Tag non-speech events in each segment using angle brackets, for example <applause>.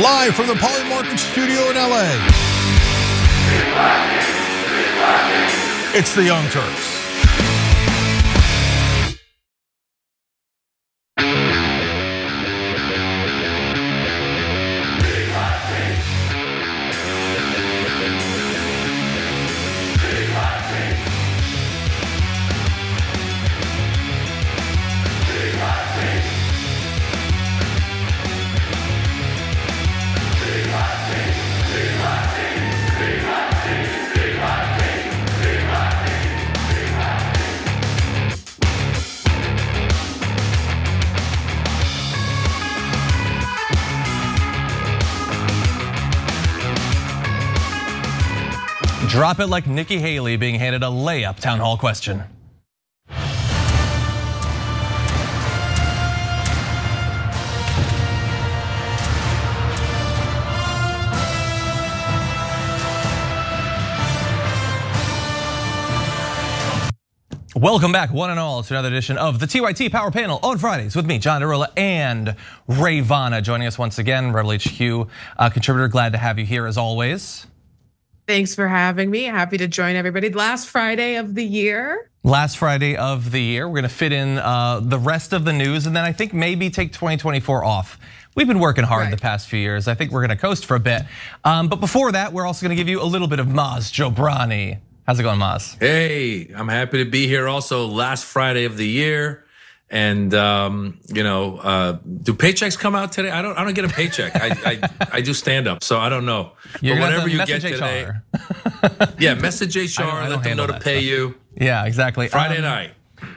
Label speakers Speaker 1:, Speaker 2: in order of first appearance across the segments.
Speaker 1: live from the Polymarket studio in LA. It's the Young Turks.
Speaker 2: Drop it like Nikki Haley being handed a layup town hall question. Welcome back, one and all, to another edition of the TYT Power Panel on Fridays with me, John Iadarola, and Rayyvana joining us once again, Rebel HQ uh, contributor. Glad to have you here as always.
Speaker 3: Thanks for having me. Happy to join everybody. Last Friday of the year.
Speaker 2: Last Friday of the year. We're gonna fit in uh, the rest of the news and then I think maybe take 2024 off. We've been working hard right. the past few years. I think we're gonna coast for a bit. Um, but before that, we're also gonna give you a little bit of Maz Jobrani. How's it going, Maz?
Speaker 4: Hey, I'm happy to be here. Also, last Friday of the year. And um, you know, uh, do paychecks come out today? I don't. I don't get a paycheck. I, I, I do stand up, so I don't know.
Speaker 2: You're but whatever you get today, <laughs>
Speaker 4: yeah, message HR. let them know to pay stuff. you.
Speaker 2: Yeah, exactly.
Speaker 4: Friday um, night.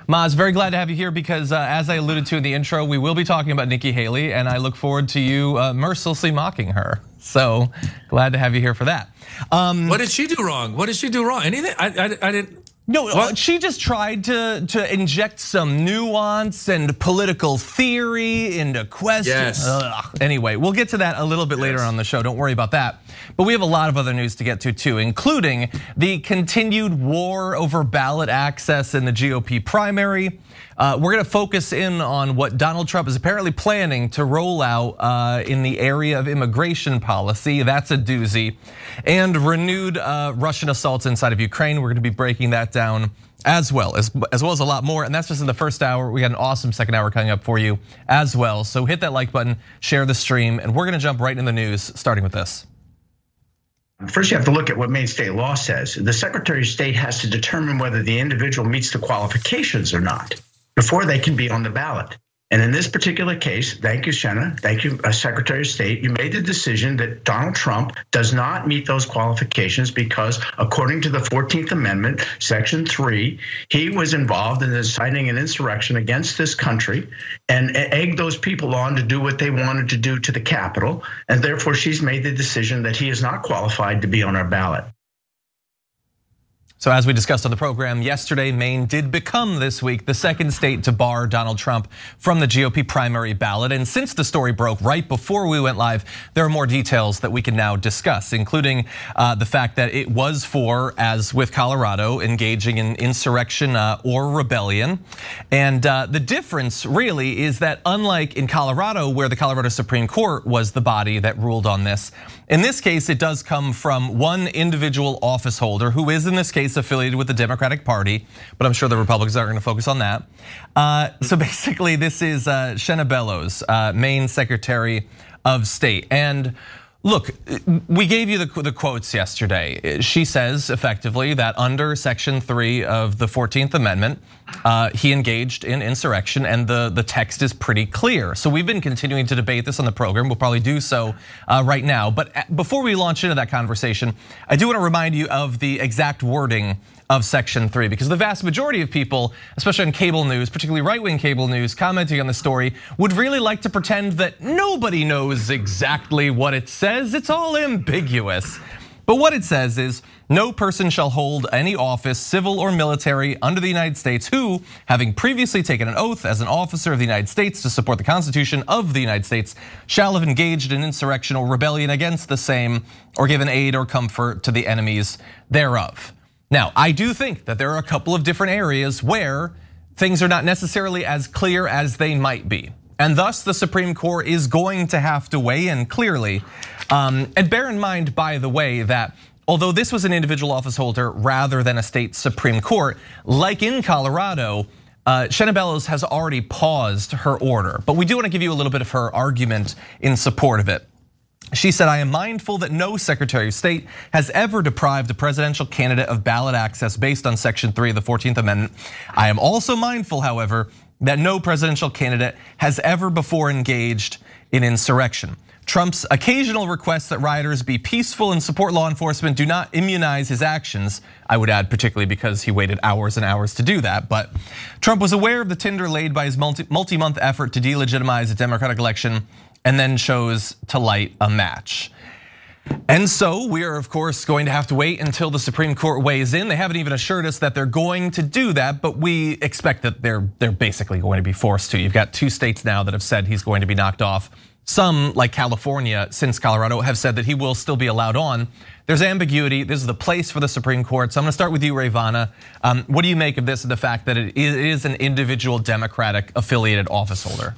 Speaker 2: Maz, very glad to have you here because uh, as I alluded to in the intro, we will be talking about Nikki Haley, and I look forward to you uh, mercilessly mocking her. So glad to have you here for that.
Speaker 4: Um, what did she do wrong? What did she do wrong? Anything? I, I, I didn't.
Speaker 2: No, uh, what? she just tried to to inject some nuance and political theory into questions.
Speaker 4: Yes. Ugh.
Speaker 2: Anyway, we'll get to that a little bit yes. later on the show. Don't worry about that. But we have a lot of other news to get to too, including the continued war over ballot access in the GOP primary. Uh, we're going to focus in on what Donald Trump is apparently planning to roll out uh, in the area of immigration policy. That's a doozy. And renewed uh, Russian assaults inside of Ukraine. We're going to be breaking that down as well as as well as a lot more and that's just in the first hour we got an awesome second hour coming up for you as well so hit that like button share the stream and we're going to jump right in the news starting with this
Speaker 5: First, you have to look at what Maine state law says. The Secretary of State has to determine whether the individual meets the qualifications or not before they can be on the ballot. And in this particular case, thank you, Shenna. Thank you, uh, Secretary of State. You made the decision that Donald Trump does not meet those qualifications because, according to the 14th Amendment, Section 3, he was involved in inciting an insurrection against this country and egged those people on to do what they wanted to do to the Capitol. And therefore, she's made the decision that he is not qualified to be on our ballot.
Speaker 2: So as we discussed on the program yesterday, Maine did become this week the second state to bar Donald Trump from the GOP primary ballot. And since the story broke right before we went live, there are more details that we can now discuss, including uh, the fact that it was for, as with Colorado, engaging in insurrection uh, or rebellion. And uh, the difference really is that unlike in Colorado, where the Colorado Supreme Court was the body that ruled on this, in this case, it does come from one individual office holder who is in this case affiliated with the Democratic Party, but I'm sure the Republicans aren't gonna focus on that. Uh, so <laughs> basically, this is uh, Shenna Bellows, uh, Maine Secretary of State. And Look, we gave you the, the, quotes yesterday. She says effectively that under Section 3 of the 14th Amendment, uh, he engaged in insurrection, and the, the text is pretty clear. So we've been continuing to debate this on the program. We'll probably do so uh, right now. But uh, before we launch into that conversation, I do want to remind you of the exact wording of Section 3 because the vast majority of people, especially on cable news, particularly right wing cable news, commenting on the story, would really like to pretend that nobody knows exactly what it says. It's all ambiguous. But what it says is no person shall hold any office, civil or military, under the United States who, having previously taken an oath as an officer of the United States to support the Constitution of the United States, shall have engaged in insurrection or rebellion against the same, or given aid or comfort to the enemies thereof. Now, I do think that there are a couple of different areas where things are not necessarily as clear as they might be. And thus, the Supreme Court is going to have to weigh in clearly. Um, and bear in mind, by the way, that although this was an individual office holder rather than a state Supreme Court, like in Colorado, uh, has already paused her order. But we do want to give you a little bit of her argument in support of it. She said, I am mindful that no Secretary of State has ever deprived a presidential candidate of ballot access based on Section 3 of the 14th Amendment. I am also mindful, however, that no presidential candidate has ever before engaged in insurrection. Trump's occasional requests that rioters be peaceful and support law enforcement do not immunize his actions. I would add, particularly because he waited hours and hours to do that. But Trump was aware of the tinder laid by his multi month effort to delegitimize a Democratic election and then chose to light a match. And so we are, of course, going to have to wait until the Supreme Court weighs in. They haven't even assured us that they're going to do that, but we expect that they're they're basically going to be forced to. You've got two states now that have said he's going to be knocked off. Some, like California, since Colorado, have said that he will still be allowed on. There's ambiguity. This is the place for the Supreme Court. So I'm going to start with you, Rayyvana. Um, what do you make of this? The fact that it is an individual Democratic affiliated office holder.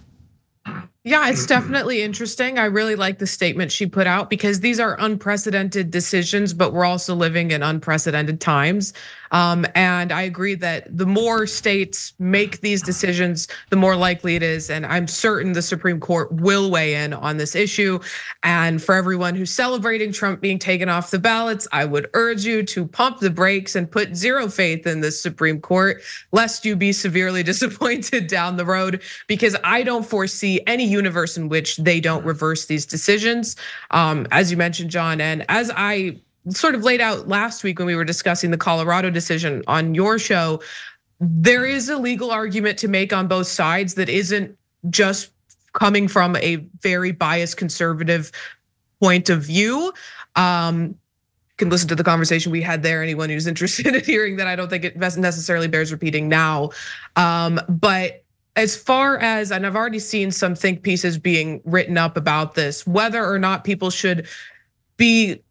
Speaker 3: Yeah, it's <clears throat> definitely interesting. I really like the statement she put out because these are unprecedented decisions, but we're also living in unprecedented times. Um, and I agree that the more states make these decisions, the more likely it is. And I'm certain the Supreme Court will weigh in on this issue. And for everyone who's celebrating Trump being taken off the ballots, I would urge you to pump the brakes and put zero faith in the Supreme Court, lest you be severely <laughs> disappointed down the road, because I don't foresee any universe in which they don't reverse these decisions. Um, as you mentioned, John, and as I sort of laid out last week when we were discussing the Colorado decision on your show, there is a legal argument to make on both sides that isn't just coming from a very biased conservative point of view. Um, can listen to the conversation we had there. Anyone who's <laughs> interested in hearing that, I don't think it necessarily bears repeating now. Um, but as far as, and I've already seen some think pieces being written up about this, whether or not people should be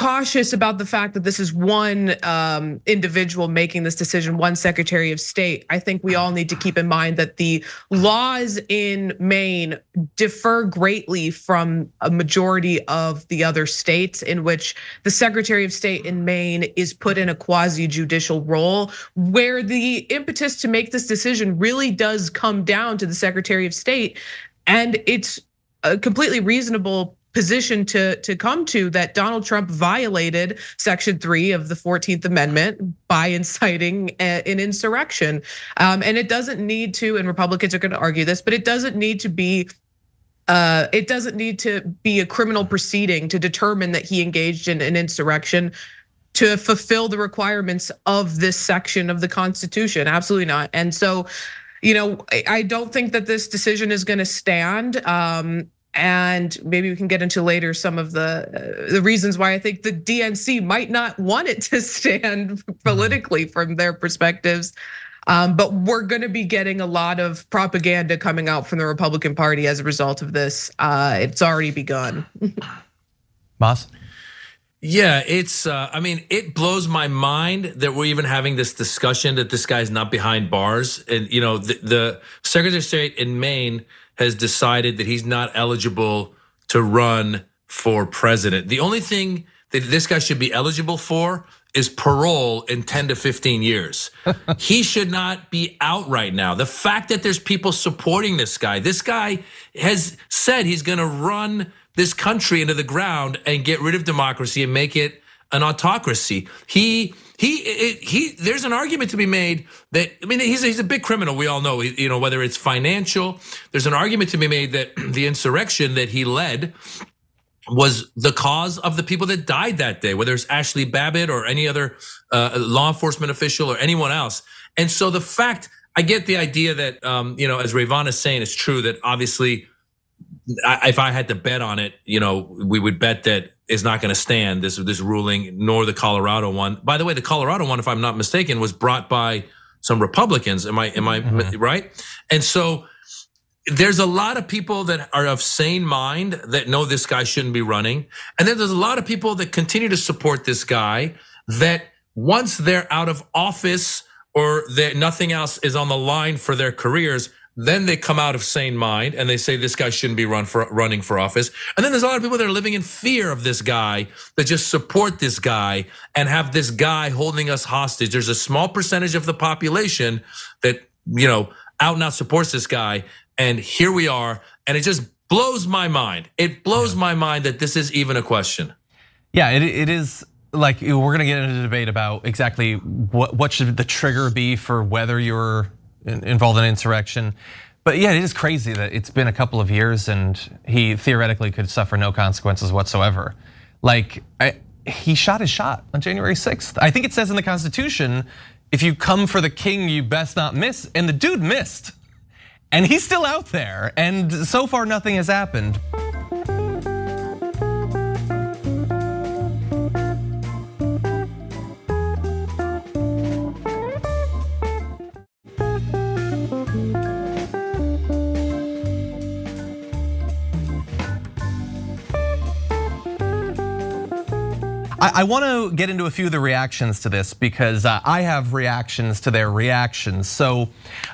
Speaker 3: cautious about the fact that this is one um, individual making this decision, one Secretary of State. I think we all need to keep in mind that the laws in Maine differ greatly from a majority of the other states, in which the Secretary of State in Maine is put in a quasi judicial role, where the impetus to make this decision really does come down to the Secretary of State. And it's a completely reasonable position to to come to that Donald Trump violated section 3 of the 14th amendment by inciting an insurrection um, and it doesn't need to and Republicans are going to argue this but it doesn't need to be uh, it doesn't need to be a criminal proceeding to determine that he engaged in an insurrection to fulfill the requirements of this section of the Constitution. Absolutely not. And so, you know, I don't think that this decision is going to stand. Um, and maybe we can get into later some of the uh, the reasons why I think the DNC might not want it to <laughs> stand mm-hmm. politically from their perspectives. Um, but we're going to be getting a lot of propaganda coming out from the Republican Party as a result of this. Uh, it's already begun. <laughs>
Speaker 2: Maz.
Speaker 4: Yeah, it's. Uh, I mean, it blows my mind that we're even having this discussion that this guy's not behind bars. And you know, the, the Secretary of State in Maine has decided that he's not eligible to run for president. The only thing that this guy should be eligible for is parole in 10 to 15 years. <laughs> he should not be out right now. The fact that there's people supporting this guy, this guy has said he's going to run this country into the ground and get rid of democracy and make it an autocracy. He he he. There's an argument to be made that I mean he's he's a big criminal. We all know. You know whether it's financial. There's an argument to be made that <clears throat> the insurrection that he led was the cause of the people that died that day, whether it's Ashley Babbitt or any other uh, law enforcement official or anyone else. And so the fact, I get the idea that, um, you know, as Rayyvana is saying, it's true that obviously, if I had to bet on it, you know, we would bet that is not going to stand this this ruling, nor the Colorado one. By the way, the Colorado one, if I'm not mistaken, was brought by some Republicans. Am I am I mm-hmm. right? And so there's a lot of people that are of sane mind that know this guy shouldn't be running, and then there's a lot of people that continue to support this guy that once they're out of office or that nothing else is on the line for their careers, then they come out of sane mind and they say this guy shouldn't be run for running for office. And then there's a lot of people that are living in fear of this guy that just support this guy and have this guy holding us hostage. There's a small percentage of the population that, you know, out and out supports this guy. And here we are. And it just blows my mind. It blows my mind that this is even a question.
Speaker 2: Yeah, it, it is like we're gonna get into a debate about exactly what what should the trigger be for whether you're involved in insurrection. But yeah, it is crazy that it's been a couple of years and he theoretically could suffer no consequences whatsoever. Like I, he shot his shot on January 6th. I think it says in the Constitution, if you come for the king, you best not miss. And the dude missed. And he's still out there. And so far, nothing has happened. I, want to get into a few of the reactions to this because uh, I have reactions to their reactions. So,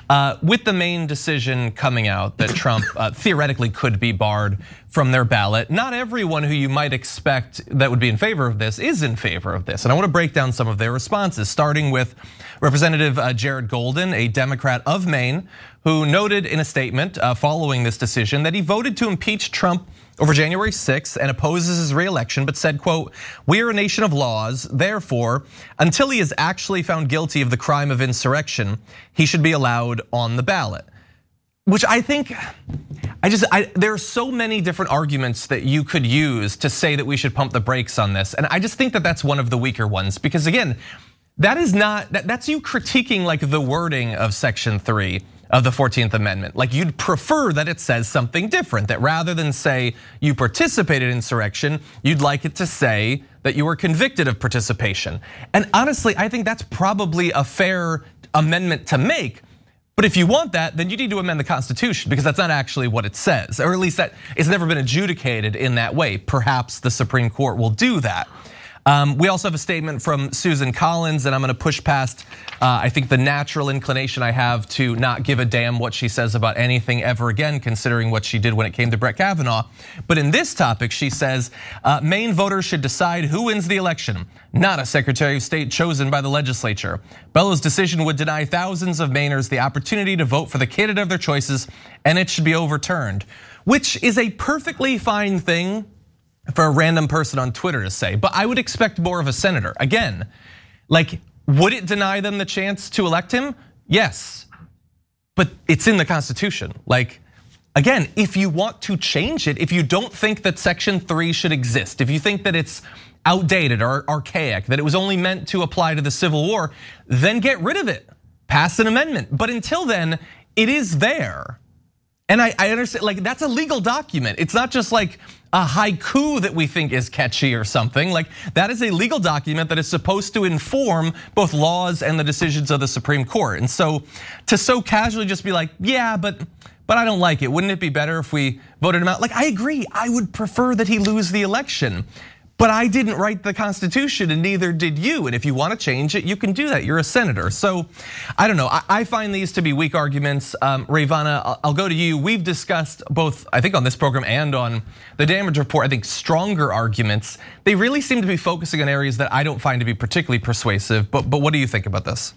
Speaker 2: uh, with the Maine decision coming out that Trump uh, theoretically could be barred from their ballot, not everyone who you might expect that would be in favor of this is in favor of this. And I want to break down some of their responses, starting with Representative Jared Golden, a Democrat of Maine, who noted in a statement uh, following this decision that he voted to impeach Trump over January 6th and opposes his reelection, but said, quote, we are a nation of laws, therefore, until he is actually found guilty of the crime of insurrection, he should be allowed on the ballot. Which I think, I just, I, there are so many different arguments that you could use to say that we should pump the brakes on this. And I just think that that's one of the weaker ones because again, that is not, that, that's you critiquing like the wording of section three of the 14th Amendment. Like you'd prefer that it says something different, that rather than say you participated in insurrection, you'd like it to say that you were convicted of participation. And honestly, I think that's probably a fair amendment to make. But if you want that, then you need to amend the Constitution because that's not actually what it says, or at least that it's never been adjudicated in that way. Perhaps the Supreme Court will do that. Um, we also have a statement from Susan Collins, and I'm going to push past, uh, I think, the natural inclination I have to not give a damn what she says about anything ever again, considering what she did when it came to Brett Kavanaugh. But in this topic, she says uh, Maine voters should decide who wins the election, not a Secretary of State chosen by the legislature. Bellows' decision would deny thousands of Mainers the opportunity to vote for the candidate of their choices, and it should be overturned, which is a perfectly fine thing for a random person on Twitter to say, but I would expect more of a senator. Again, like, would it deny them the chance to elect him? Yes, but it's in the Constitution. Like, again, if you want to change it, if you don't think that Section 3 should exist, if you think that it's outdated or archaic, that it was only meant to apply to the Civil War, then get rid of it. Pass an amendment. But until then, it is there. And I, I understand, like, that's a legal document. It's not just like, a haiku that we think is catchy or something. Like that is a legal document that is supposed to inform both laws and the decisions of the Supreme Court. And so to so casually just be like, yeah, but but I don't like it. Wouldn't it be better if we voted him out? Like I agree. I would prefer that he lose the election. But I didn't write the Constitution and neither did you. And if you want to change it, you can do that. You're a senator. So I don't know. I find these to be weak arguments. Um, Rayyvana, I'll go to you. We've discussed both, I think on this program and on the damage report, I think stronger arguments. They really seem to be focusing on areas that I don't find to be particularly persuasive. But, but what do you think about this?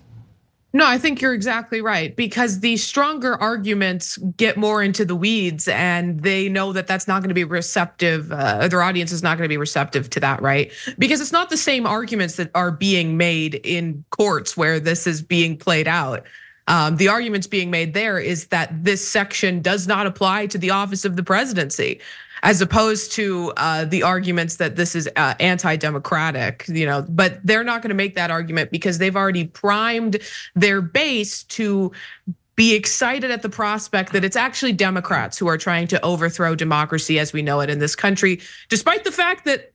Speaker 3: No, I think you're exactly right because the stronger arguments get more into the weeds and they know that that's not going to be receptive. Uh, their audience is not going to be receptive to that, right? Because it's not the same arguments that are being made in courts where this is being played out. Um, the arguments being made there is that this section does not apply to the office of the presidency as opposed to uh, the arguments that this is uh, anti-democratic, you know. But they're not going to make that argument because they've already primed their base to be excited at the prospect that it's actually Democrats who are trying to overthrow democracy as we know it in this country, despite the fact that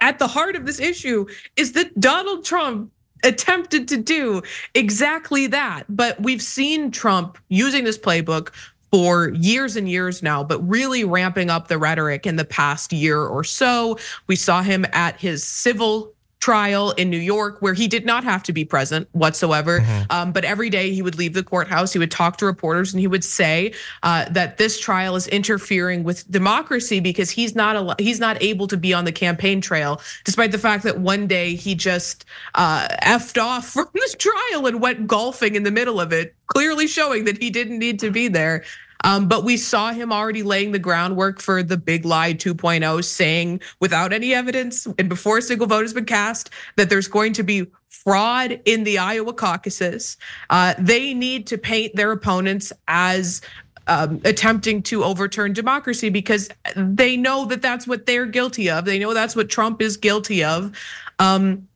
Speaker 3: at the heart of this issue is that Donald Trump attempted to do exactly that. But we've seen Trump using this playbook for years and years now, but really ramping up the rhetoric in the past year or so. We saw him at his civil trial in New York where he did not have to be present whatsoever. Mm-hmm. Um, but every day he would leave the courthouse, he would talk to reporters, and he would say uh, that this trial is interfering with democracy because he's not a, he's not able to be on the campaign trail, despite the fact that one day he just uh, effed off <laughs> from this trial and went golfing in the middle of it, clearly showing that he didn't need to be there. Um, but we saw him already laying the groundwork for the big lie 2.0, saying without any evidence and before a single vote has been cast that there's going to be fraud in the Iowa caucuses. Uh, they need to paint their opponents as um, attempting to overturn democracy because they know that that's what they're guilty of. They know that's what Trump is guilty of. Um,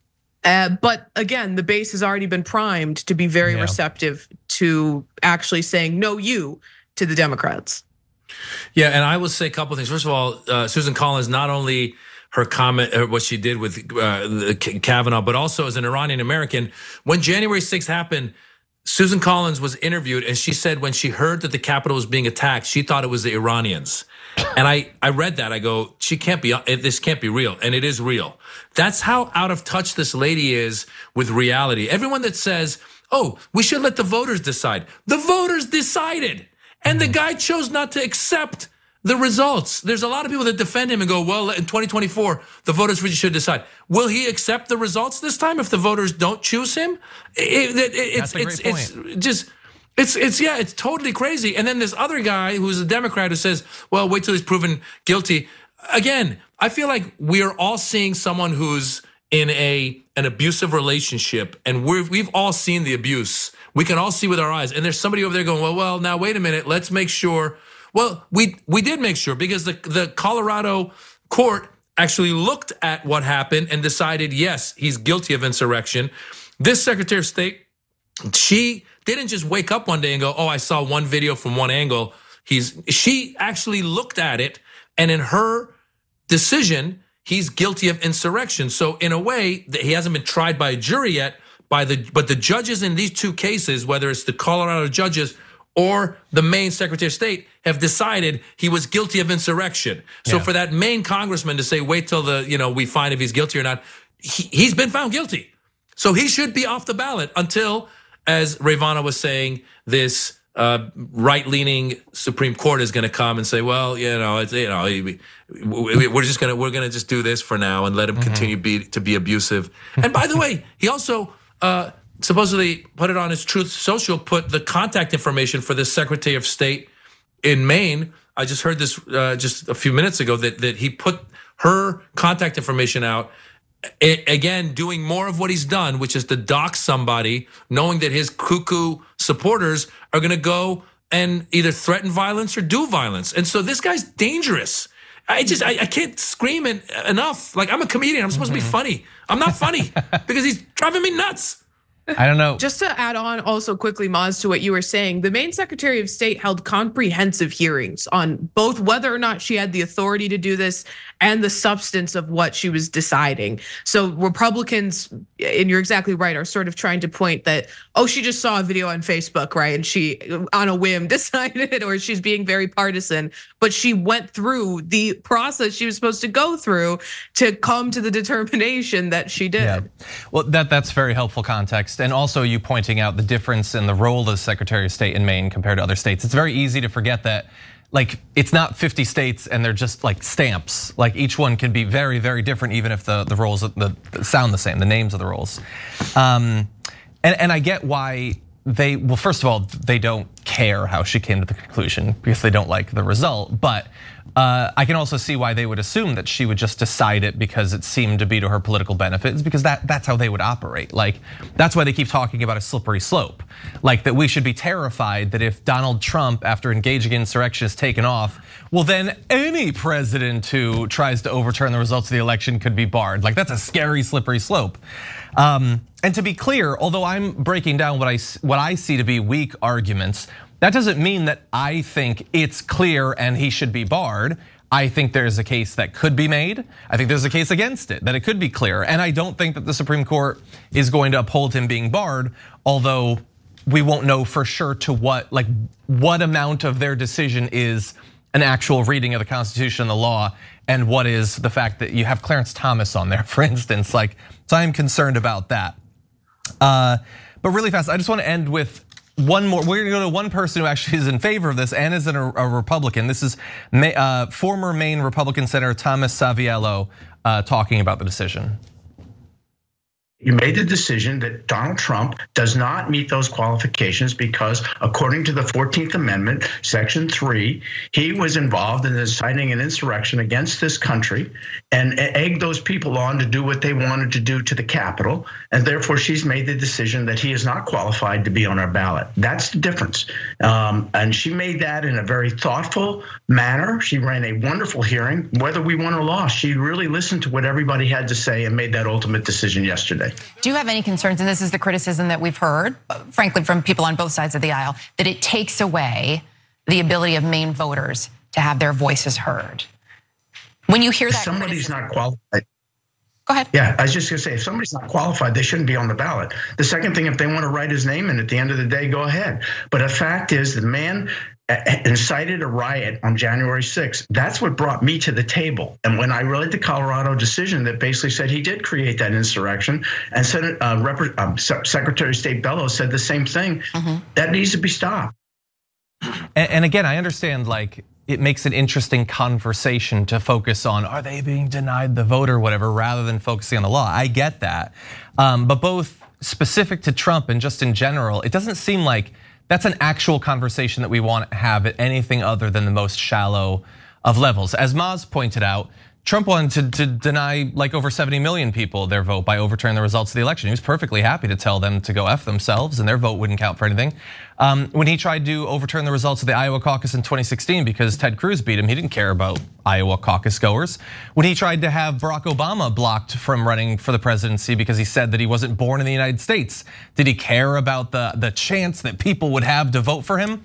Speaker 3: uh, but again, the base has already been primed to be very yeah. receptive to actually saying no, you to the Democrats.
Speaker 4: Yeah, and I will say a couple things. First of all, uh, Susan Collins not only her comment, uh, what she did with uh, Kavanaugh, but also as an Iranian American, when January 6th happened, Susan Collins was interviewed, and she said when she heard that the Capitol was being attacked, she thought it was the Iranians. And I, I read that. I go, she can't be, this can't be real. And it is real. That's how out of touch this lady is with reality. Everyone that says, oh, we should let the voters decide. The voters decided. And the guy chose not to accept the results. There's a lot of people that defend him and go, well, in 2024, the voters really should decide. Will he accept the results this time if the voters don't choose him? It, it, it's, it's, it's just, it's, it's, yeah, it's totally crazy. And then this other guy who's a Democrat who says, well, wait till he's proven guilty. Again, I feel like we are all seeing someone who's in a, an abusive relationship and we've, we've all seen the abuse we can all see with our eyes. And there's somebody over there going, well, well, now wait a minute. Let's make sure. Well, we we did make sure because the the Colorado court actually looked at what happened and decided, yes, he's guilty of insurrection. This Secretary of State, she didn't just wake up one day and go, oh, I saw one video from one angle. He's she actually looked at it, and in her decision, he's guilty of insurrection. So in a way, he hasn't been tried by a jury yet, by the but the judges in these two cases, whether it's the Colorado judges or the Maine Secretary of State, have decided he was guilty of insurrection. So yeah. for that Maine congressman to say, wait till the you know we find if he's guilty or not, he, he's been found guilty. So he should be off the ballot until, as Rayyvana was saying, this uh, right-leaning Supreme Court is going to come and say, well, you know, it's, you know, we're just going to we're going to just do this for now and let him mm-hmm. continue be, to be abusive. And by the way, he also uh, supposedly put it on his Truth Social, put the contact information for the Secretary of State in Maine. I just heard this uh, just a few minutes ago that that he put her contact information out. It, again, doing more of what he's done, which is to dox somebody, knowing that his cuckoo supporters are going to go and either threaten violence or do violence. And so this guy's dangerous. I just I, I can't scream it enough. Like I'm a comedian. I'm supposed mm-hmm. to be funny. I'm not funny <laughs> because he's driving me nuts.
Speaker 2: I don't know.
Speaker 3: Just to add on also quickly, Maz, to what you were saying, the Maine Secretary of State held comprehensive hearings on both whether or not she had the authority to do this and the substance of what she was deciding. So Republicans, and you're exactly right, are sort of trying to point that, oh, she just saw a video on Facebook, right? And she on a whim <laughs> decided, or she's being very partisan, but she went through the process she was supposed to go through to come to the determination that she did. Yeah.
Speaker 2: Well, that that's very helpful context. And also you pointing out the difference in the role of the Secretary of State in Maine compared to other states. It's very easy to forget that like it's not 50 states and they're just like stamps. Like each one can be very, very different, even if the the roles the, the sound the same, the names of the roles. Um, and and I get why they well, first of all, they don't care how she came to the conclusion because they don't like the result, but uh, I can also see why they would assume that she would just decide it because it seemed to be to her political benefits, because that, that's how they would operate. Like, that's why they keep talking about a slippery slope. Like, that we should be terrified that if Donald Trump, after engaging in insurrection, is taken off, well, then any president who tries to overturn the results of the election could be barred. Like, that's a scary, slippery slope. Um, and to be clear, although I'm breaking down what I, what I see to be weak arguments, that doesn't mean that I think it's clear and he should be barred. I think there's a case that could be made. I think there's a case against it, that it could be clear. And I don't think that the Supreme Court is going to uphold him being barred, although we won't know for sure to what, like what amount of their decision is an actual reading of the Constitution and the law, and what is the fact that you have Clarence Thomas on there, <laughs> for instance. Like, so I'm concerned about that. Uh, but really fast, I just want to end with one more. We're gonna go to one person who actually is in favor of this and is a, Republican. This is uh, former Maine Republican Senator Thomas Saviello uh, talking about the decision
Speaker 5: you made the decision that Donald Trump does not meet those qualifications because, according to the 14th Amendment, Section 3, he was involved in inciting an insurrection against this country and egged those people on to do what they wanted to do to the Capitol. And therefore, she's made the decision that he is not qualified to be on our ballot. That's the difference. Um, and she made that in a very thoughtful manner. She ran a wonderful hearing. Whether we won or lost, she really listened to what everybody had to say and made that ultimate decision yesterday.
Speaker 6: Do you have any concerns, and this is the criticism that we've heard, frankly, from people on both sides of the aisle, that it takes away the ability of Maine voters to have their voices heard? When you hear that,
Speaker 5: somebody's not qualified.
Speaker 6: Go ahead.
Speaker 5: Yeah, I was just gonna say, if somebody's not qualified, they shouldn't be on the ballot. The second thing, if they want to write his name in at the end of the day, go ahead. But the fact is, the man incited a riot on January 6th. That's what brought me to the table. And when I read the Colorado decision that basically said he did create that insurrection, and Senate, uh, Rep- um, Secretary of State Bellows said the same thing, mm-hmm. that needs to be stopped.
Speaker 2: And, and again, I understand like it makes an interesting conversation to focus on are they being denied the vote or whatever rather than focusing on the law. I get that. Um, but both specific to Trump and just in general, it doesn't seem like that's an actual conversation that we want to have at anything other than the most shallow of levels. As Maz pointed out, Trump wanted to, to, deny like over 70 million people their vote by overturning the results of the election. He was perfectly happy to tell them to go F themselves and their vote wouldn't count for anything. Um, when he tried to overturn the results of the Iowa caucus in 2016 because Ted Cruz beat him, he didn't care about Iowa caucus goers. When he tried to have Barack Obama blocked from running for the presidency because he said that he wasn't born in the United States, did he care about the, the chance that people would have to vote for him?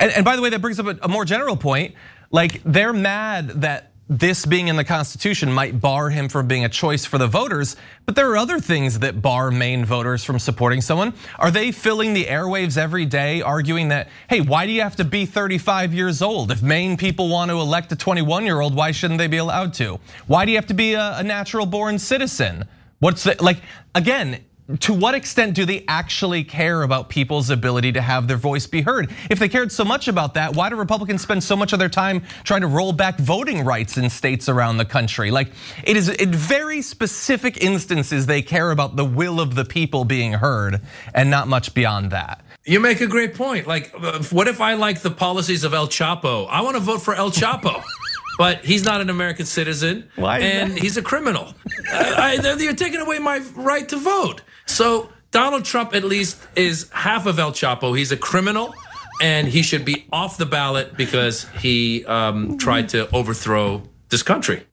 Speaker 2: And, and by the way, that brings up a, a more general point. Like they're mad that this being in the Constitution might bar him from being a choice for the voters, but there are other things that bar Maine voters from supporting someone. Are they filling the airwaves every day arguing that, hey, why do you have to be 35 years old? If Maine people want to elect a 21 year old, why shouldn't they be allowed to? Why do you have to be a natural born citizen? What's the, like, again, to what extent do they actually care about people's ability to have their voice be heard? If they cared so much about that, why do Republicans spend so much of their time trying to roll back voting rights in states around the country? Like it is in very specific instances they care about the will of the people being heard and not much beyond that.
Speaker 4: You make a great point. Like, uh, what if I like the policies of El Chapo? I want to vote for El Chapo. <laughs> but he's not an American citizen,
Speaker 2: Why
Speaker 4: and he's a criminal. I, I, you're taking away my right to vote. So Donald Trump at least is half of El Chapo. He's a criminal, and he should be off the ballot because he um, tried to overthrow this country.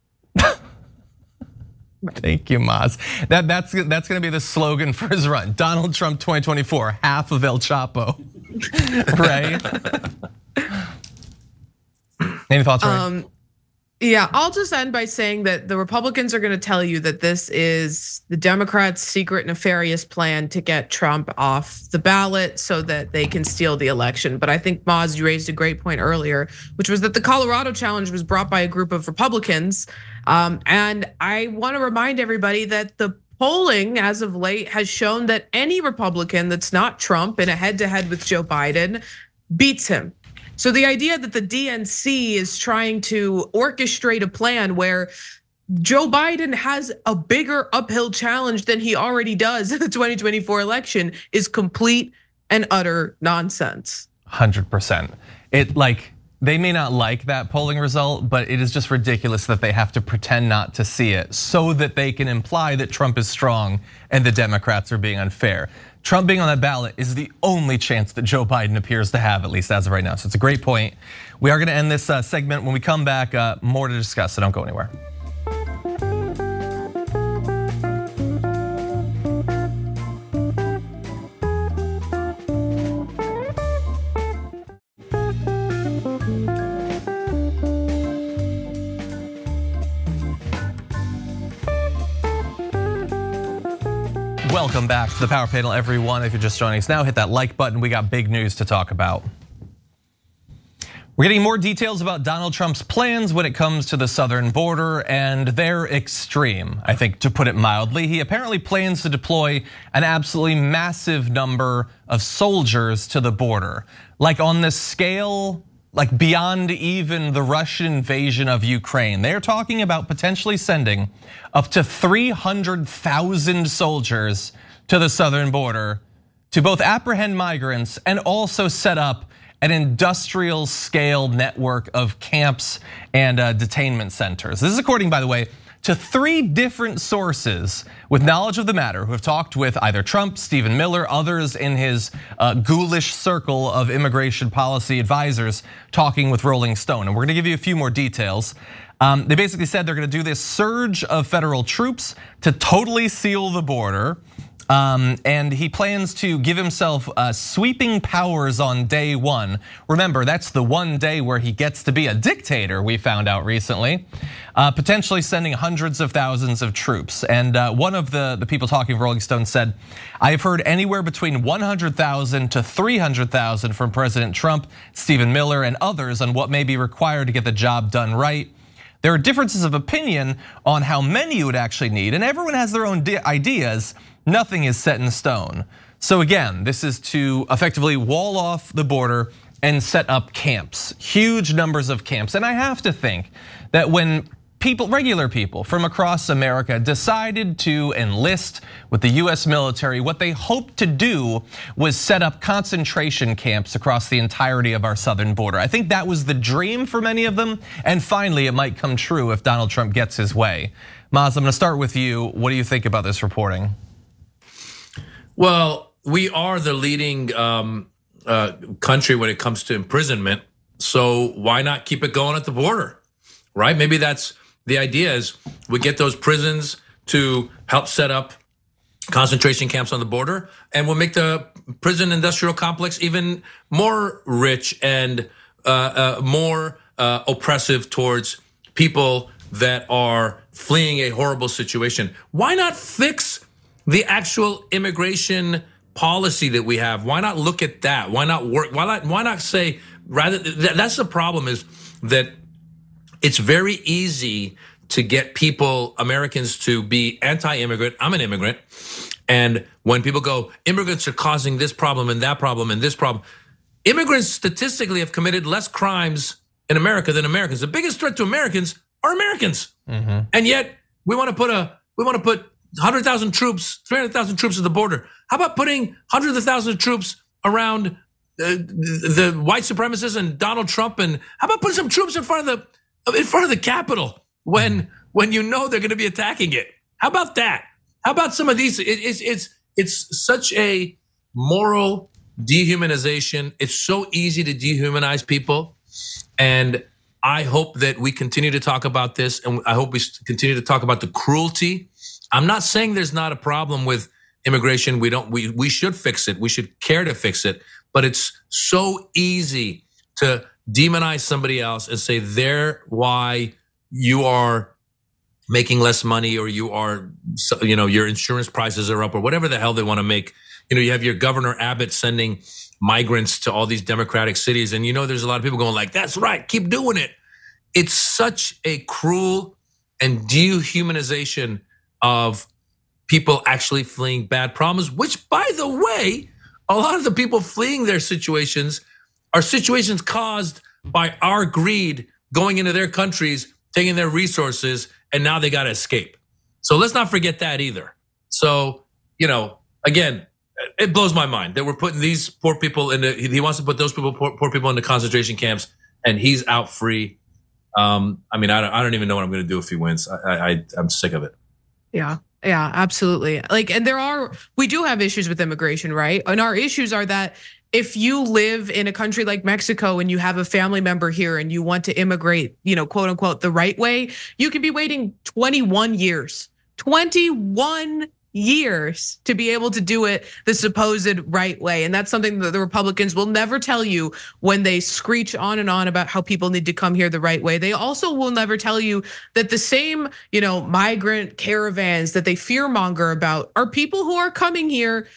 Speaker 2: Thank you, Maz. That, that's, that's gonna be the slogan for his run. Donald Trump 2024, half of El Chapo. <laughs> right? <laughs> Any thoughts, Ray? Um,
Speaker 3: yeah, I'll just end by saying that the Republicans are going to tell you that this is the Democrats' secret nefarious plan to get Trump off the ballot so that they can steal the election. But I think Maz, you raised a great point earlier, which was that the Colorado challenge was brought by a group of Republicans. Um, and I want to remind everybody that the polling as of late has shown that any Republican that's not Trump in a head to head with Joe Biden beats him. So the idea that the DNC is trying to orchestrate a plan where Joe Biden has a bigger uphill challenge than he already does in the 2024 election is complete and utter nonsense.
Speaker 2: 100%. It like they may not like that polling result, but it is just ridiculous that they have to pretend not to see it so that they can imply that Trump is strong and the Democrats are being unfair. Trump being on that ballot is the only chance that Joe Biden appears to have, at least as of right now. So it's a great point. We are going to end this uh, segment. When we come back, uh, more to discuss, so don't go anywhere. Welcome back to the Power Panel, everyone. If you're just joining us now, hit that like button. We got big news to talk about. We're getting more details about Donald Trump's plans when it comes to the southern border, and they're extreme, I think, to put it mildly. He apparently plans to deploy an absolutely massive number of soldiers to the border. Like on the scale, like beyond even the Russian invasion of Ukraine. They're talking about potentially sending up to 300,000 soldiers to the southern border to both apprehend migrants and also set up an industrial scale network of camps and uh, detainment centers. This is according, by the way, to three different sources with knowledge of the matter who have talked with either Trump, Stephen Miller, others in his uh, ghoulish circle of immigration policy advisors talking with Rolling Stone. And we're gonna give you a few more details. Um, they basically said they're gonna do this surge of federal troops to totally seal the border. Um, and he plans to give himself uh, sweeping powers on day one. Remember, that's the one day where he gets to be a dictator, we found out recently. Uh, potentially sending hundreds of thousands of troops. And uh, one of the, the people talking to Rolling Stone said, I have heard anywhere between 100,000 to 300,000 from President Trump, Stephen Miller, and others on what may be required to get the job done right. There are differences of opinion on how many you would actually need, and everyone has their own ideas nothing is set in stone. So again, this is to effectively wall off the border and set up camps, huge numbers of camps. And I have to think that when people, regular people from across America decided to enlist with the US military, what they hoped to do was set up concentration camps across the entirety of our southern border. I think that was the dream for many of them, and finally it might come true if Donald Trump gets his way. Maz, I'm gonna start with you. What do you think about this reporting?
Speaker 4: Well, we are the leading um, uh, country when it comes to imprisonment. So why not keep it going at the border, right? Maybe that's the idea is we get those prisons to help set up concentration camps on the border and we'll make the prison industrial complex even more rich and uh, uh, more uh, oppressive towards people that are fleeing a horrible situation. Why not fix the actual immigration policy that we have. Why not look at that? Why not work? Why not? Why not say rather? That's the problem is that it's very easy to get people, Americans, to be anti-immigrant. I'm an immigrant, and when people go, immigrants are causing this problem and that problem and this problem. Immigrants statistically have committed less crimes in America than Americans. The biggest threat to Americans are Americans, mm-hmm. and yet we want to put a we want to put 100,000 troops, 300,000 troops at the border. How about putting hundreds of thousands of troops around uh, the, the white supremacists and Donald Trump? And how about putting some troops in front of the in front of the Capitol when when you know they're going to be attacking it? How about that? How about some of these? It, it's it's it's such a moral dehumanization. It's so easy to dehumanize people, and I hope that we continue to talk about this, and I hope we continue to talk about the cruelty I'm not saying there's not a problem with immigration. We don't, we, we should fix it. We should care to fix it. But it's so easy to demonize somebody else and say they're why you are making less money or you are, you know, your insurance prices are up or whatever the hell they want to make. You know, you have your governor Abbott sending migrants to all these democratic cities. And you know, there's a lot of people going like, that's right. Keep doing it. It's such a cruel and dehumanization of people actually fleeing bad problems, which, by the way, a lot of the people fleeing their situations are situations caused by our greed going into their countries, taking their resources, and now they got to escape. So let's not forget that either. So, you know, again, it blows my mind that we're putting these poor people in. he wants to put those people, poor, poor people into concentration camps, and he's out free. Um, I mean, I don't, I don't even know what I'm going to do if he wins. I, I, I'm sick of it.
Speaker 3: Yeah. Yeah, absolutely. Like, and there are, we do have issues with immigration, right? And our issues are that if you live in a country like Mexico and you have a family member here and you want to immigrate, you know, quote unquote, the right way, you could be waiting 21 years. 21 years to be able to do it the supposed right way. And that's something that the Republicans will never tell you when they screech on and on about how people need to come here the right way. They also will never tell you that the same, you know, migrant caravans that they fearmonger about are people who are coming here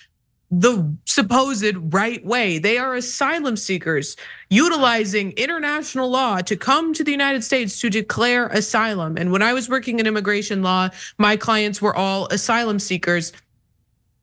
Speaker 3: the supposed right way. They are asylum seekers utilizing international law to come to the United States to declare asylum. And when I was working in immigration law, my clients were all asylum seekers.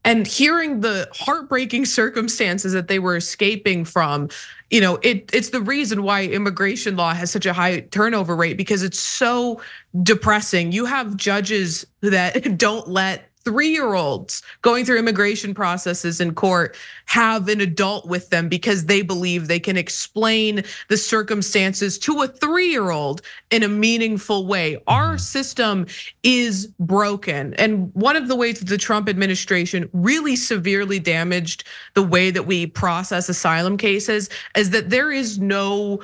Speaker 3: And hearing the heartbreaking <laughs> circumstances that they were escaping from, you know, it, it's the reason why immigration law has such a high turnover rate because it's so depressing. You have judges that <laughs> don't let three year olds going through immigration processes in court have an adult with them because they believe they can explain the circumstances to a three year old in a meaningful way. Our mm-hmm. system is broken. And one of the ways that the Trump administration really severely damaged the way that we process asylum cases is that there is no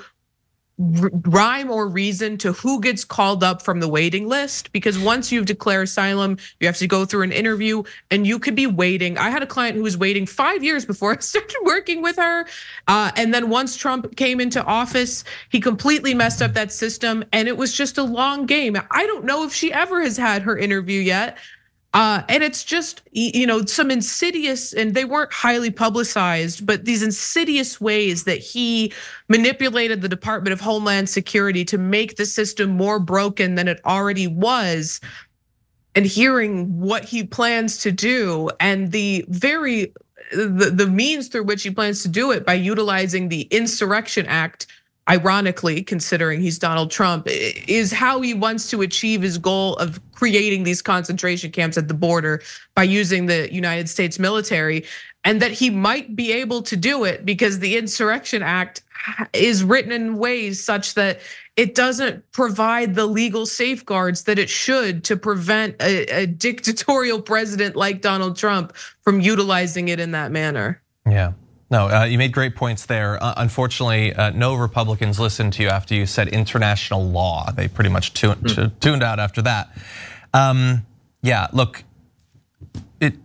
Speaker 3: rhyme or reason to who gets called up from the waiting list because once you've declared asylum you have to go through an interview and you could be waiting. I had a client who was waiting five years before i <laughs> started working with her uh, and then once trump came into office he completely messed up that system and it was just a long game. I don't know if she ever has had her interview yet uh, and it's just, you know, some insidious, and they weren't highly publicized, but these insidious ways that he manipulated the Department of Homeland Security to make the system more broken than it already was. And hearing what he plans to do and the very, the, the means through which he plans to do it by utilizing the Insurrection Act ironically, considering he's Donald Trump, is how he wants to achieve his goal of creating these concentration camps at the border by using the United States military. And that he might be able to do it because the Insurrection Act is written in ways such that it doesn't provide the legal safeguards that it should to prevent a, a dictatorial president like Donald Trump from utilizing it in that manner.
Speaker 2: Yeah. No, uh, you made great points there. Uh, unfortunately, uh, no Republicans listened to you after you said international law. They pretty much tuned, mm. tuned out after that. Um, yeah, look, it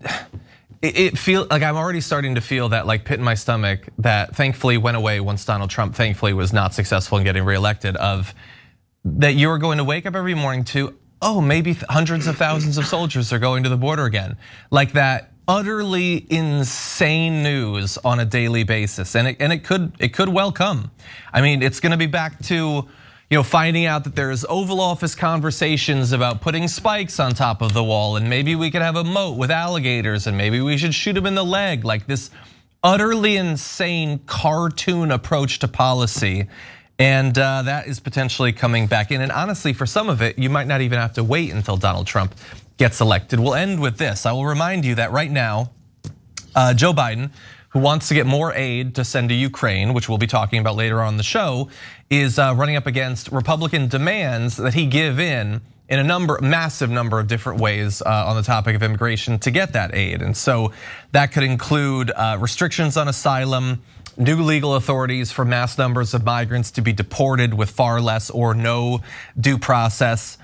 Speaker 2: it feel like I'm already starting to feel that like pit in my stomach that thankfully went away once Donald Trump thankfully was not successful in getting reelected. Of that you are going to wake up every morning to oh maybe hundreds of thousands of soldiers are going to the border again, like that utterly insane news on a daily basis, and it and it could it could well come. I mean, it's going to be back to you know, finding out that there's Oval Office conversations about putting spikes on top of the wall, and maybe we could have a moat with alligators, and maybe we should shoot them in the leg, like this utterly insane cartoon approach to policy. And uh, that is potentially coming back in. And honestly, for some of it, you might not even have to wait until Donald Trump gets elected. We'll end with this. I will remind you that right now, uh, Joe Biden, who wants to get more aid to send to Ukraine, which we'll be talking about later on the show, is uh, running up against Republican demands that he give in in a number, massive number of different ways uh, on the topic of immigration to get that aid. And so that could include restrictions on asylum, new legal authorities for mass numbers of migrants to be deported with far less or no due process.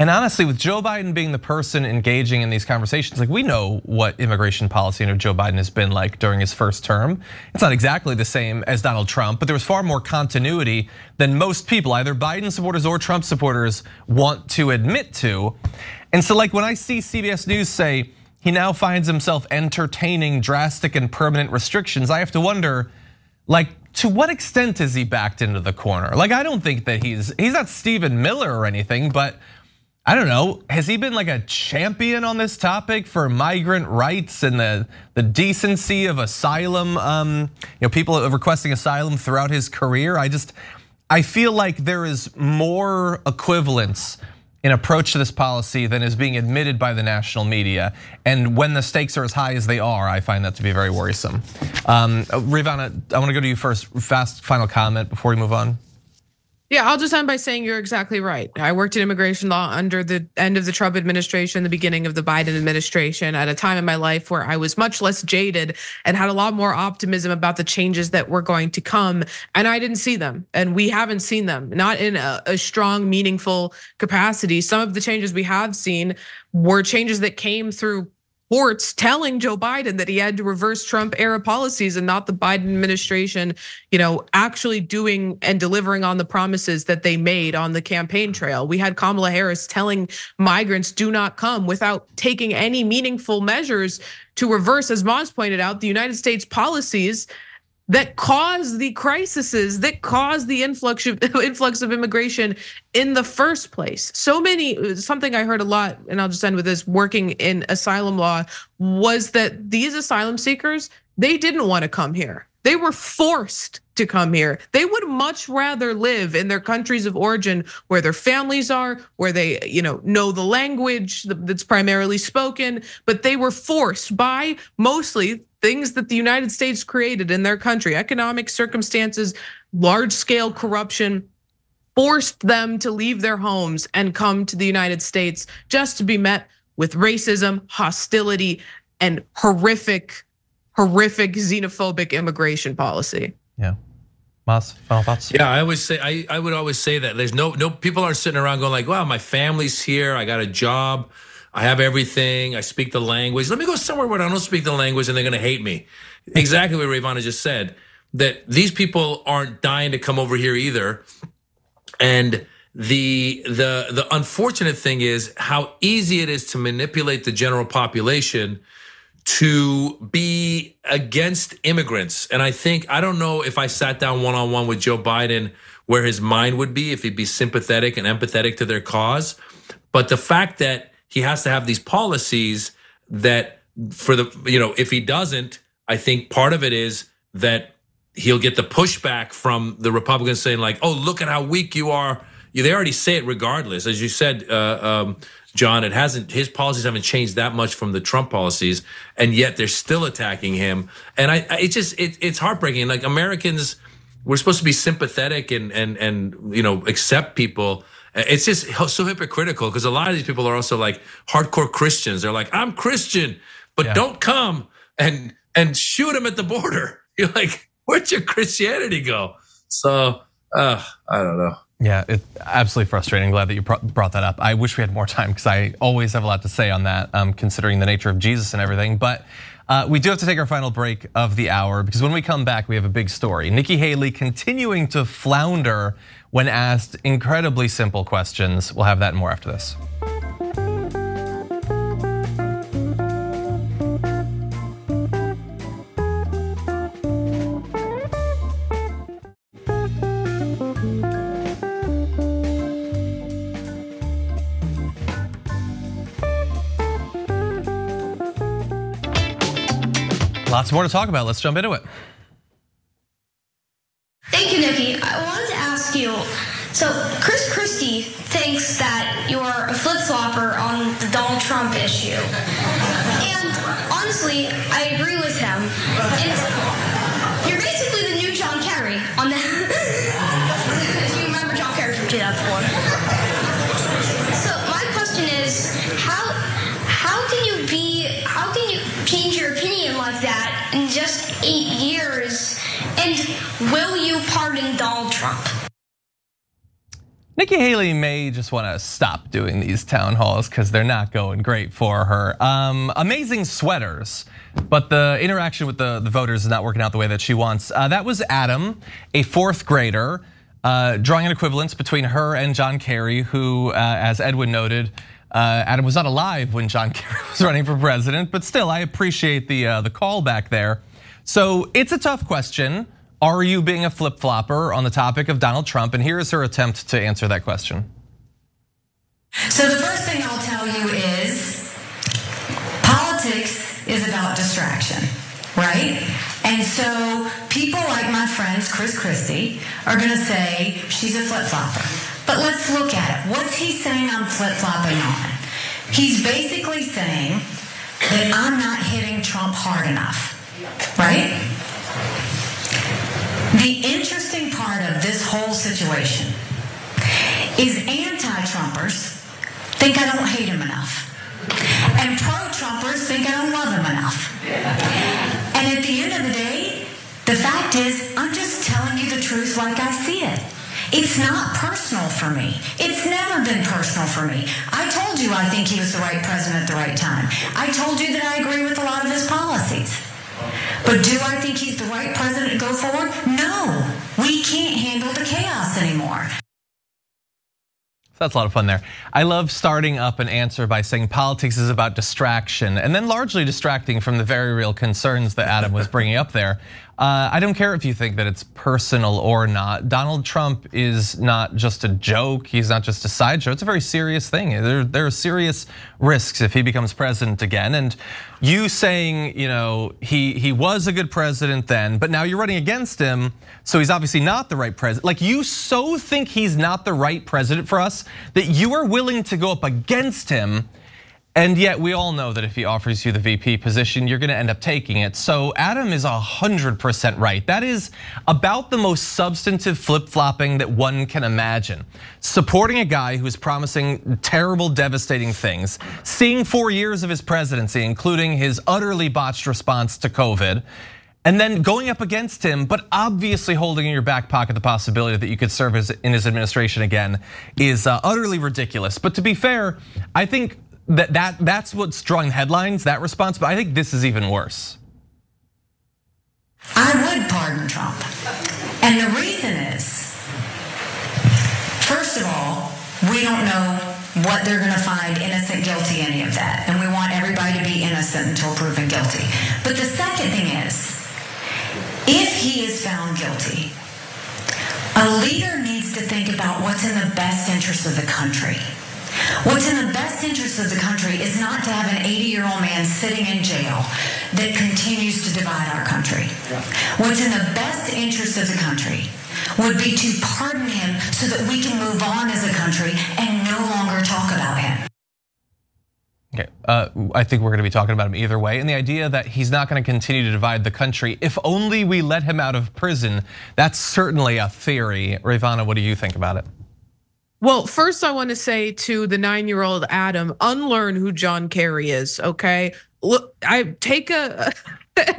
Speaker 2: And honestly, with Joe Biden being the person engaging in these conversations, like we know what immigration policy under Joe Biden has been like during his first term. It's not exactly the same as Donald Trump, but there was far more continuity than most people, either Biden supporters or Trump supporters, want to admit to. And so, like when I see CBS News say he now finds himself entertaining drastic and permanent restrictions, I have to wonder, like, to what extent is he backed into the corner? Like, I don't think that he's he's not Stephen Miller or anything, but I don't know, has he been like a champion on this topic for migrant rights and the, the decency of asylum, um, you know, people requesting asylum throughout his career? I just, I feel like there is more equivalence in approach to this policy than is being admitted by the national media. And when the stakes are as high as they are, I find that to be very worrisome. Um, Rayyvana, I wanna go to you first, fast final comment before we move on.
Speaker 3: Yeah, I'll just end by saying you're exactly right. I worked in immigration law under the end of the Trump administration, the beginning of the Biden administration, at a time in my life where I was much less jaded and had a lot more optimism about the changes that were going to come. And I didn't see them, and we haven't seen them, not in a, a strong, meaningful capacity. Some of the changes we have seen were changes that came through reports telling Joe Biden that he had to reverse Trump era policies and not the Biden administration, you know, actually doing and delivering on the promises that they made on the campaign trail. We had Kamala Harris telling migrants do not come without taking any meaningful measures to reverse, as Maz pointed out, the United States policies that caused the crises that caused the influx of <laughs> influx of immigration in the first place. So many something I heard a lot and I'll just end with this working in asylum law was that these asylum seekers they didn't want to come here. They were forced to come here. They would much rather live in their countries of origin where their families are, where they, you know, know the language that's primarily spoken, but they were forced by mostly things that the United States created in their country, economic circumstances, large scale corruption, forced them to leave their homes and come to the United States just to be met with racism, hostility, and horrific, horrific xenophobic immigration policy.
Speaker 2: Yeah. Maz.
Speaker 4: Yeah, I always say I, I would always say that there's no no people aren't sitting around going like, wow, my family's here, I got a job. I have everything. I speak the language. Let me go somewhere where I don't speak the language and they're going to hate me. Exactly what Rayyvana just said. That these people aren't dying to come over here either. And the the the unfortunate thing is how easy it is to manipulate the general population to be against immigrants. And I think I don't know if I sat down one on one with Joe Biden where his mind would be if he'd be sympathetic and empathetic to their cause. But the fact that he has to have these policies that for the you know if he doesn't i think part of it is that he'll get the pushback from the republicans saying like oh look at how weak you are. They already say it regardless. As you said uh, um, john it hasn't his policies haven't changed that much from the trump policies and yet they're still attacking him. And i, I it just it, it's heartbreaking. Like americans we're supposed to be sympathetic and and and you know accept people it's just so hypocritical because a lot of these people are also like hardcore Christians. They're like, I'm Christian, but yeah. don't come and and shoot them at the border. <laughs> You're like, where'd your Christianity go? So uh, I don't know.
Speaker 2: Yeah, it's absolutely frustrating. Glad that you brought that up. I wish we had more time because I always have a lot to say on that, um, considering the nature of Jesus and everything. But uh, we do have to take our final break of the hour because when we come back, we have a big story. Nikki Haley continuing to flounder when asked incredibly simple questions. We'll have that and more after this. Lots more to talk about. Let's jump into it.
Speaker 7: Thank you, Nikki. I wanted to ask you. So, Chris Christie thinks that you're a flip flopper on the Donald Trump issue. And honestly, I agree with him. And you're basically the new John Kerry on the. <laughs> if you remember John Kerry from 2004. So, my question is how, how can you be, how can you change your opinion like that? in just eight years? And will you pardon Donald Trump?
Speaker 2: Nikki Haley may just want to stop doing these town halls because they're not going great for her. Um, amazing sweaters, but the interaction with the, the voters is not working out the way that she wants. Uh, that was Adam, a fourth grader, uh, drawing an equivalence between her and John Kerry, who, uh, as Edwin noted, uh, Adam was not alive when John <laughs> Kerry was running for president, but still, I appreciate the uh, the call back there. So it's a tough question. Are you being a flip flopper on the topic of Donald Trump? And here is her attempt to answer that question.
Speaker 8: So the first thing I'll tell you is politics is about distraction, right? And so people like my friends, Chris Christie, are going to say she's a flip flopper. But let's look at it. What's he saying I'm flip flopping on? He's basically saying that I'm not hitting Trump hard enough, right? The interesting part of this whole situation is anti Trumpers think I don't hate him enough. And pro Trumpers think I don't love him enough. And at the end of the day, the fact is, I'm just telling you the truth like I see it. It's not personal for me. It's never been personal for me. I told you I think he was the right president at the right time. I told you that I agree with a lot of his policies. But do I think he's the right president to go forward? No. We can't handle the chaos anymore.
Speaker 2: That's a lot of fun there. I love starting up an answer by saying politics is about distraction and then largely distracting from the very real concerns that Adam was bringing up there. Uh, I don't care if you think that it's personal or not. Donald Trump is not just a joke. He's not just a sideshow. It's a very serious thing. There, there are serious risks if he becomes president again. And you saying, you know, he he was a good president then, but now you're running against him, so he's obviously not the right president. Like you so think he's not the right president for us that you are willing to go up against him and yet we all know that if he offers you the VP position, you're gonna end up taking it. So Adam is 100% right. That is about the most substantive flip-flopping that one can imagine. Supporting a guy who's promising terrible, devastating things, seeing four years of his presidency, including his utterly botched response to COVID, and then going up against him, but obviously holding in your back pocket the possibility that you could serve in his administration again is uh, utterly ridiculous. But to be fair, I think that, that that's what's drawing headlines, that response, but I think this is even worse.
Speaker 8: I would pardon Trump. And the reason is, first of all, we don't know what they're going to find innocent, guilty, any of that. And we want everybody to be innocent until proven guilty. But the second thing is, if he is found guilty, a leader needs to think about what's in the best interest of the country. What's in the best interest of the country is not to have an 80 year old man sitting in jail that continues to divide our country. What's in the best interest of the country would be to pardon him so that we can move on as a country and no longer talk about him.
Speaker 2: Okay, uh, I think we're going to be talking about him either way. And the idea that he's not going to continue to divide the country if only we let him out of prison, that's certainly a theory. Rayyvana, what do you think about it?
Speaker 3: Well, first, I want to say to the nine year old Adam, unlearn who John Kerry is, okay? Look, I take a. <laughs>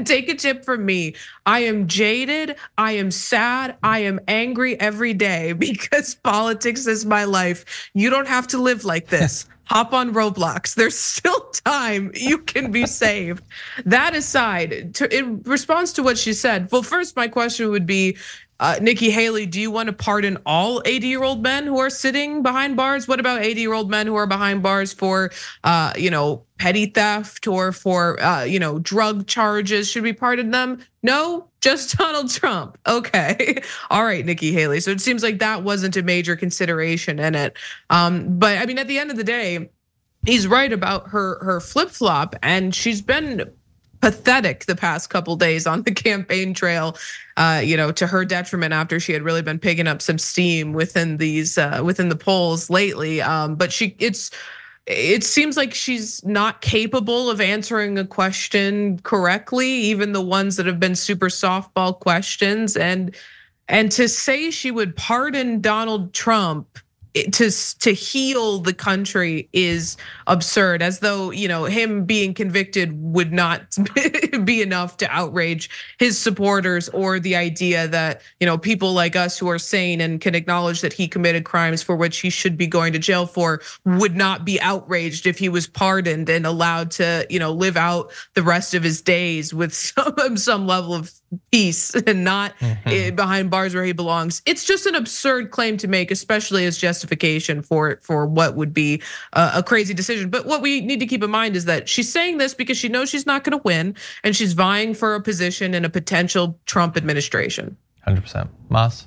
Speaker 3: take a tip from me. I am jaded. I am sad. I am angry every day <laughs> because politics is my life. You don't have to live like this. <laughs> Hop on Roblox. There's still time. You can be saved. That aside, in response to what she said, well, first, my question would be uh, Nikki Haley, do you want to pardon all 80 year old men who are sitting behind bars? What about 80 year old men who are behind bars for, uh, you know, petty theft or for, uh, you know, drug charges? Should we pardon them? No, just <laughs> Donald Trump. Okay, <laughs> all right, Nikki Haley. So it seems like that wasn't a major consideration in it. Um, but I mean, at the end of the day, he's right about her her flip flop, and she's been pathetic the past couple days on the <laughs> campaign trail uh, you know to her detriment after she had really been picking up some steam within these uh, within the polls lately. Um, but she it's it seems like she's not capable of answering a question correctly even the ones that have been super softball questions. And and to say she would pardon Donald Trump to to heal the country is absurd as though you know him being convicted would not <laughs> be enough to outrage his supporters or the idea that you know people like us who are sane and can acknowledge that he committed crimes for which he should be going to jail for would not be outraged if he was pardoned and allowed to you know live out the rest of his days with <laughs> some some level of peace <laughs> and not mm-hmm. behind bars where he belongs it's just an absurd claim to make especially as justification for for what would be a crazy decision. But what we need to keep in mind is that she's saying this because she knows she's not going to win, and she's vying for a position in a potential Trump administration.
Speaker 2: Hundred percent, Maz.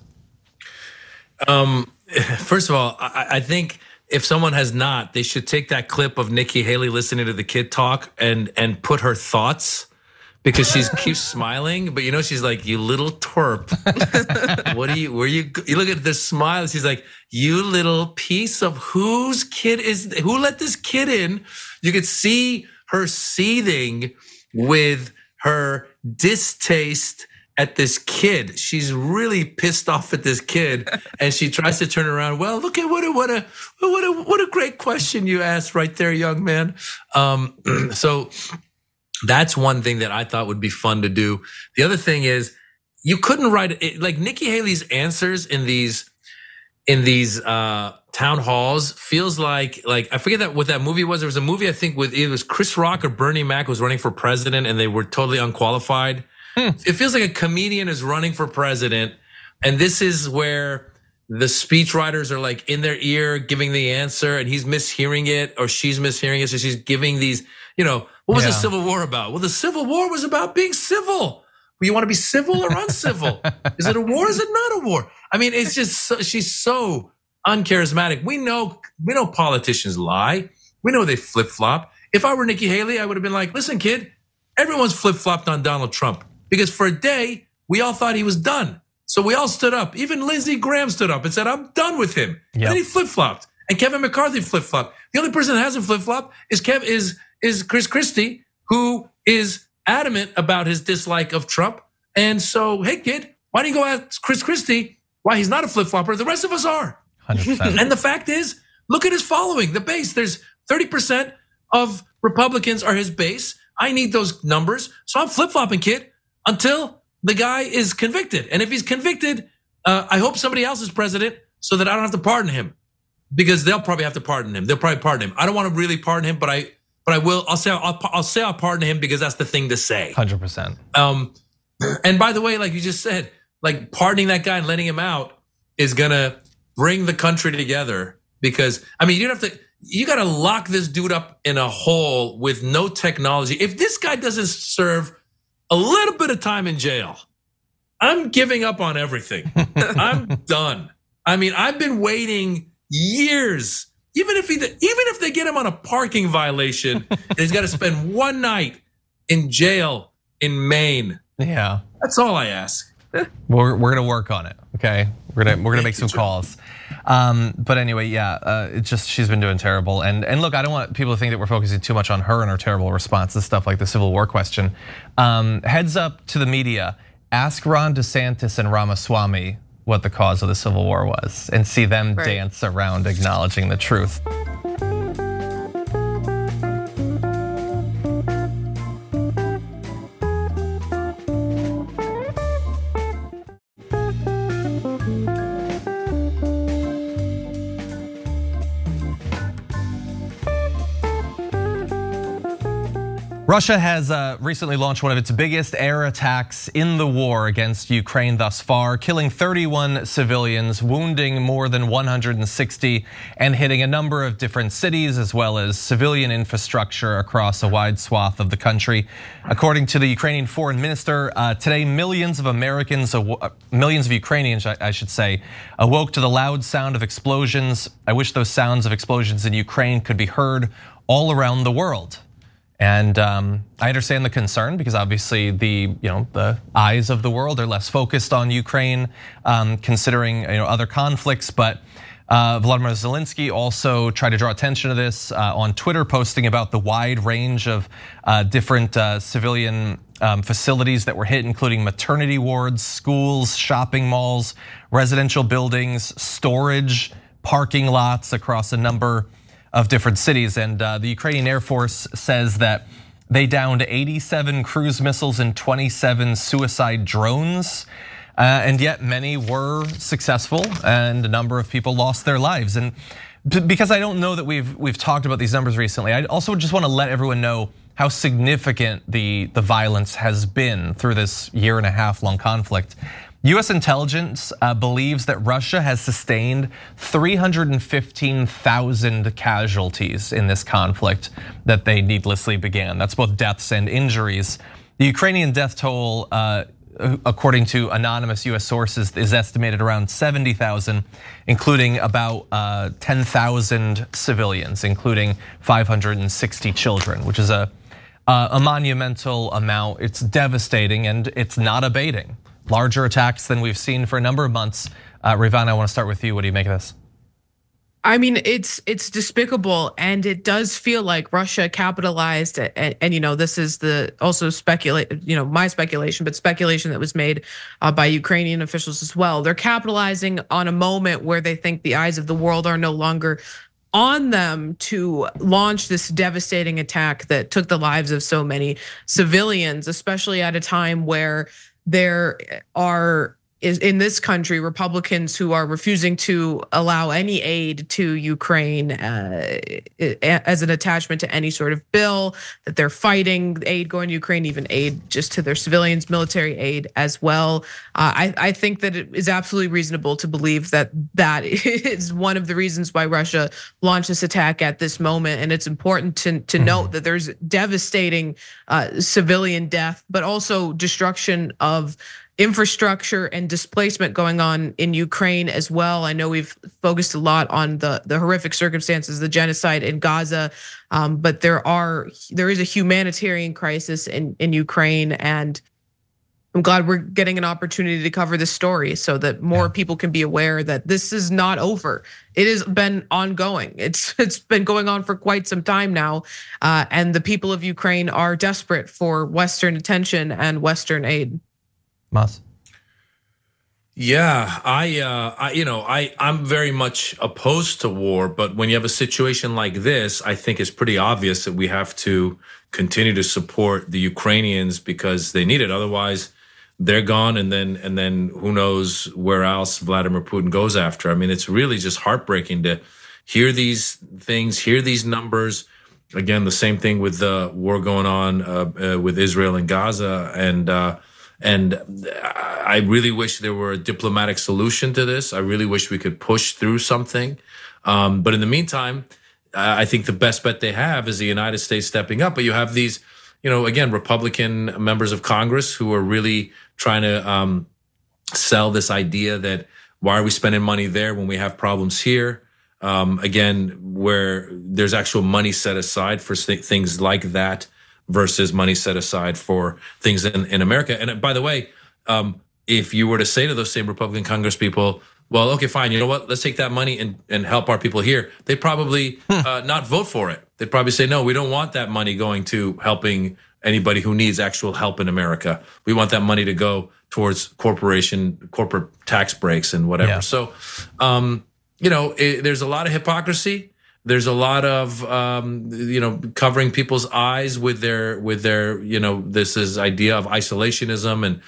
Speaker 4: Um, <laughs> first of all, I, I think if someone has not, they should take that clip of Nikki Haley listening to the kid talk and and put her thoughts because she keeps smiling, but you know she's like, "You little twerp." <laughs> what do you? Where you? You look at this smile. She's like, "You little piece of whose kid is? Who let this kid in?" You could see her seething with her distaste at this kid. She's really pissed off at this kid, and she tries to turn around. Well, look at what a what a what a what a great question you asked right there, young man. Um, <clears throat> so that's one thing that I thought would be fun to do. The other thing is you couldn't write it like Nikki Haley's answers in these in these uh, town halls feels like like I forget that what that movie was. There was a movie I think with it was Chris Rock or Bernie Mac was running for president and they were totally unqualified. Hmm. It feels like a comedian is running for president, and this is where the speech writers are like in their ear giving the answer, and he's mishearing it or she's mishearing it, so she's giving these. You know, what was yeah. the Civil War about? Well, the Civil War was about being civil. You want to be civil or uncivil? <laughs> is it a war? Is it not a war? I mean, it's just so, she's so uncharismatic. We know we know politicians lie. We know they flip flop. If I were Nikki Haley, I would have been like, listen, kid, everyone's flip flopped on Donald Trump because for a day we all thought he was done. So we all stood up. Even Lindsey Graham stood up and said, I'm done with him. Yep. And then he flip flopped. And Kevin McCarthy flip flopped. The only person that hasn't flip flopped is Kev is is Chris Christie, who is adamant about his dislike of Trump. And so, hey kid, why don't you go ask Chris Christie why he's not a flip flopper? The rest of us are. 100%. and the fact is, look at his following, the base. There's 30% of Republicans are his base. I need those numbers. So I'm flip flopping, kid, until the guy is convicted. And if he's convicted, uh, I hope somebody else is president so that I don't have to pardon him because they'll probably have to pardon him. They'll probably pardon him. I don't want to really pardon him, but I, but I will. I'll say I'll, I'll say I'll pardon him because that's the thing to say.
Speaker 2: Hundred percent.
Speaker 4: Um, and by the way, like you just said, like pardoning that guy and letting him out is gonna bring the country together because I mean you don't have to you got to lock this dude up in a hole with no technology. If this guy doesn't serve a little bit of time in jail, I'm giving up on everything. <laughs> I'm done. I mean, I've been waiting years. Even if he, even if they get him on a parking violation, <laughs> he's got to spend one night in jail in Maine.
Speaker 2: Yeah,
Speaker 4: that's all I ask. <laughs>
Speaker 2: we're we're gonna work on it. Okay, we're gonna we're gonna make some calls. Um, but anyway, yeah, uh, it's just she's been doing terrible. And and look, I don't want people to think that we're focusing too much on her and her terrible response to stuff like the Civil War question. Um, heads up to the media: ask Ron DeSantis and Ramaswamy what the cause of the Civil War was, and see them right. dance around acknowledging the truth. Russia has uh, recently launched one of its biggest air attacks in the war against Ukraine thus far, killing 31 civilians, wounding more than 160, and hitting a number of different cities as well as civilian infrastructure across a wide swath of the country. According to the Ukrainian foreign minister, uh, today millions of Americans, uh, millions of Ukrainians, I should say, awoke to the loud sound of explosions. I wish those sounds of explosions in Ukraine could be heard all around the world. And um, I understand the concern because obviously the you know the eyes of the world are less focused on Ukraine, um, considering you know other conflicts. But uh, Vladimir Zelensky also tried to draw attention to this uh, on Twitter, posting about the wide range of uh, different uh, civilian um, facilities that were hit, including maternity wards, schools, shopping malls, residential buildings, storage, parking lots across a number of different cities. And uh, the Ukrainian Air Force says that they downed 87 cruise missiles and 27 suicide drones. Uh, and yet many were successful and a number of people lost their lives. And because I don't know that we've we've talked about these numbers recently, I also just want to let everyone know how significant the the violence has been through this year and a half long conflict. US intelligence uh, believes that Russia has sustained 315,000 casualties in this conflict that they needlessly began. That's both deaths and injuries. The Ukrainian death toll, uh, according to anonymous US sources, is estimated around 70,000, including about uh, 10,000 civilians, including 560 children, which is a, a monumental amount. It's devastating and it's not abating larger attacks than we've seen for a number of months. Uh, I want to start with you. What do you make of this?
Speaker 3: I mean, it's it's despicable, and it does feel like Russia capitalized. And, and you know, this is the also speculate. You know, my speculation, but speculation that was made uh, by Ukrainian officials as well. They're capitalizing on a moment where they think the eyes of the world are no longer on them to launch this devastating attack that took the lives of so many civilians, especially at a time where there are is in this country, Republicans who are refusing to allow any aid to Ukraine uh, as an attachment to any sort of bill, that they're fighting aid going to Ukraine, even aid just to their civilians, military aid as well. Uh, I, I think that it is absolutely reasonable to believe that that <laughs> is one of the reasons why Russia launched this attack at this moment. And it's important to, to mm-hmm. note that there's devastating uh, civilian death, but also destruction of infrastructure and displacement going on in Ukraine as well. I know we've focused a lot on the the horrific circumstances, the genocide in Gaza, um, but there are there is a humanitarian crisis in in Ukraine, and I'm glad we're getting an opportunity to cover this story so that more yeah. people can be aware that this is not over. It has been ongoing. It's <laughs> it's been going on for quite some time now, uh, and the people of Ukraine are desperate for Western attention and Western aid.
Speaker 2: Maz?
Speaker 4: Yeah, I, uh, I, you know, I, I'm very much opposed to war, but when you have a situation like this, I think it's pretty obvious that we have to continue to support the Ukrainians because they need it. Otherwise, they're gone, and then, and then who knows where else Vladimir Putin goes after. I mean, it's really just heartbreaking to hear these things, hear these numbers. Again, the same thing with the war going on uh, uh, with Israel and Gaza, and. And I really wish there were a diplomatic solution to this. I really wish we could push through something. Um, but in the meantime, I think the best bet they have is the United States stepping up. But you have these, you know, again, Republican members of Congress who are really trying to um, sell this idea that why are we spending money there when we have problems here? Um, again, where there's actual money set aside for things like that versus money set aside for things in, in America. And by the way, um, if you were to say to those same Republican Congress people, well, okay, fine. You know what? Let's take that money and, and help our people here. They probably hmm. uh, not vote for it. They'd probably say, no, we don't want that money going to helping anybody who needs actual help in America. We want that money to go towards corporation, corporate tax breaks and whatever. Yeah. So, um, you know, it, there's a lot of hypocrisy. There's a lot of um, you know covering people's eyes with their with their you know this is idea of isolationism and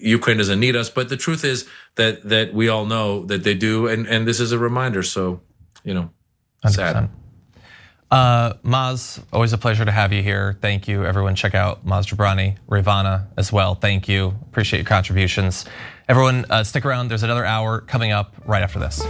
Speaker 4: Ukraine doesn't need us. But the truth is that that we all know that they do, and and this is a reminder. So you know, 100%. sad.
Speaker 2: Uh, Maz, always a pleasure to have you here. Thank you, everyone. Check out Maz Jobrani, Rayyvana as well. Thank you. Appreciate your contributions. Everyone, uh, stick around. There's another hour coming up right after this.